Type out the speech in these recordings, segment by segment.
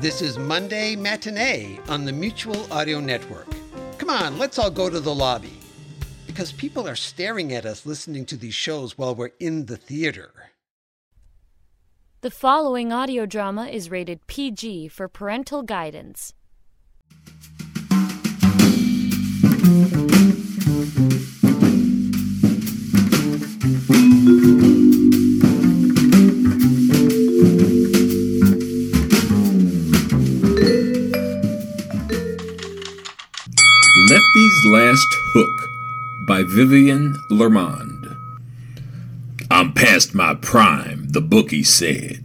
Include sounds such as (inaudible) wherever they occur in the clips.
This is Monday Matinee on the Mutual Audio Network. Come on, let's all go to the lobby. Because people are staring at us listening to these shows while we're in the theater. The following audio drama is rated PG for parental guidance. Lefty's Last Hook by Vivian Lermond. I'm past my prime, the bookie said.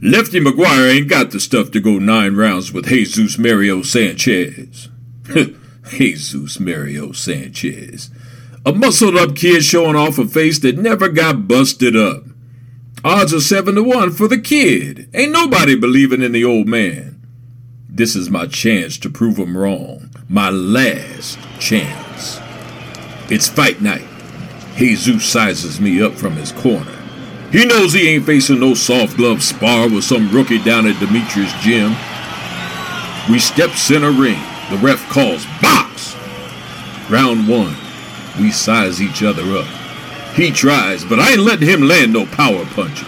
Lefty McGuire ain't got the stuff to go nine rounds with Jesus Mario Sanchez. (laughs) Jesus Mario Sanchez. A muscled up kid showing off a face that never got busted up. Odds are seven to one for the kid. Ain't nobody believing in the old man. This is my chance to prove 'em wrong. My last chance. It's fight night. Jesus sizes me up from his corner. He knows he ain't facing no soft glove spar with some rookie down at Demetrius' gym. We step center ring. The ref calls box. Round one. We size each other up. He tries, but I ain't letting him land no power punches.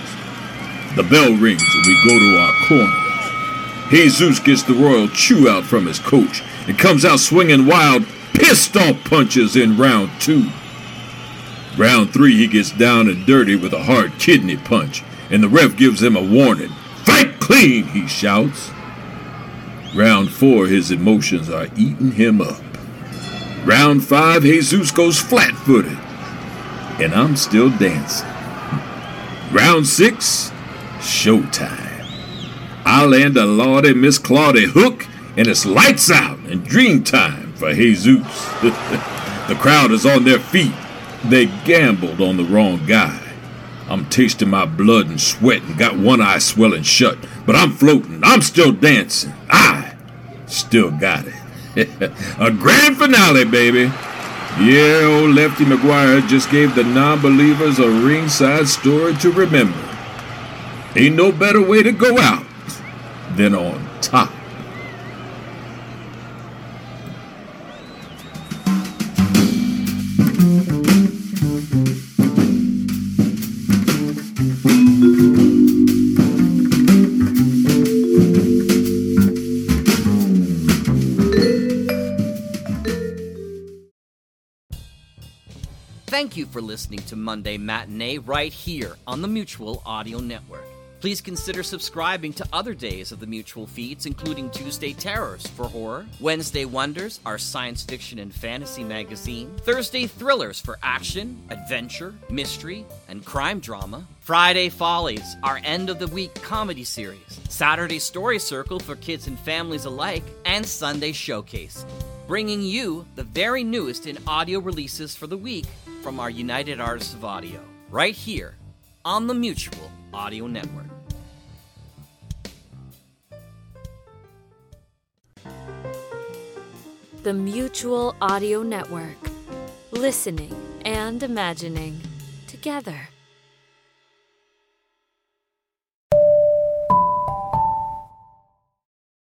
The bell rings and we go to our corners. Jesus gets the royal chew out from his coach and comes out swinging wild, pissed off punches in round two. Round three, he gets down and dirty with a hard kidney punch, and the ref gives him a warning. Fight clean, he shouts. Round four, his emotions are eating him up. Round five, Jesus goes flat footed, and I'm still dancing. Round six, showtime. I land a Lordy Miss Claudia hook, and it's lights out and dream time for Jesus. (laughs) the crowd is on their feet. They gambled on the wrong guy. I'm tasting my blood and sweat and got one eye swelling shut, but I'm floating. I'm still dancing. I still got it. (laughs) a grand finale, baby. Yeah, old Lefty McGuire just gave the non believers a ringside story to remember. Ain't no better way to go out than on top. Thank you for listening to Monday Matinee right here on the Mutual Audio Network. Please consider subscribing to other days of the Mutual feeds, including Tuesday Terrors for horror, Wednesday Wonders, our science fiction and fantasy magazine, Thursday Thrillers for action, adventure, mystery, and crime drama, Friday Follies, our end of the week comedy series, Saturday Story Circle for kids and families alike, and Sunday Showcase, bringing you the very newest in audio releases for the week from our United Artists of Audio, right here on the Mutual Audio Network. The Mutual Audio Network. Listening and imagining together.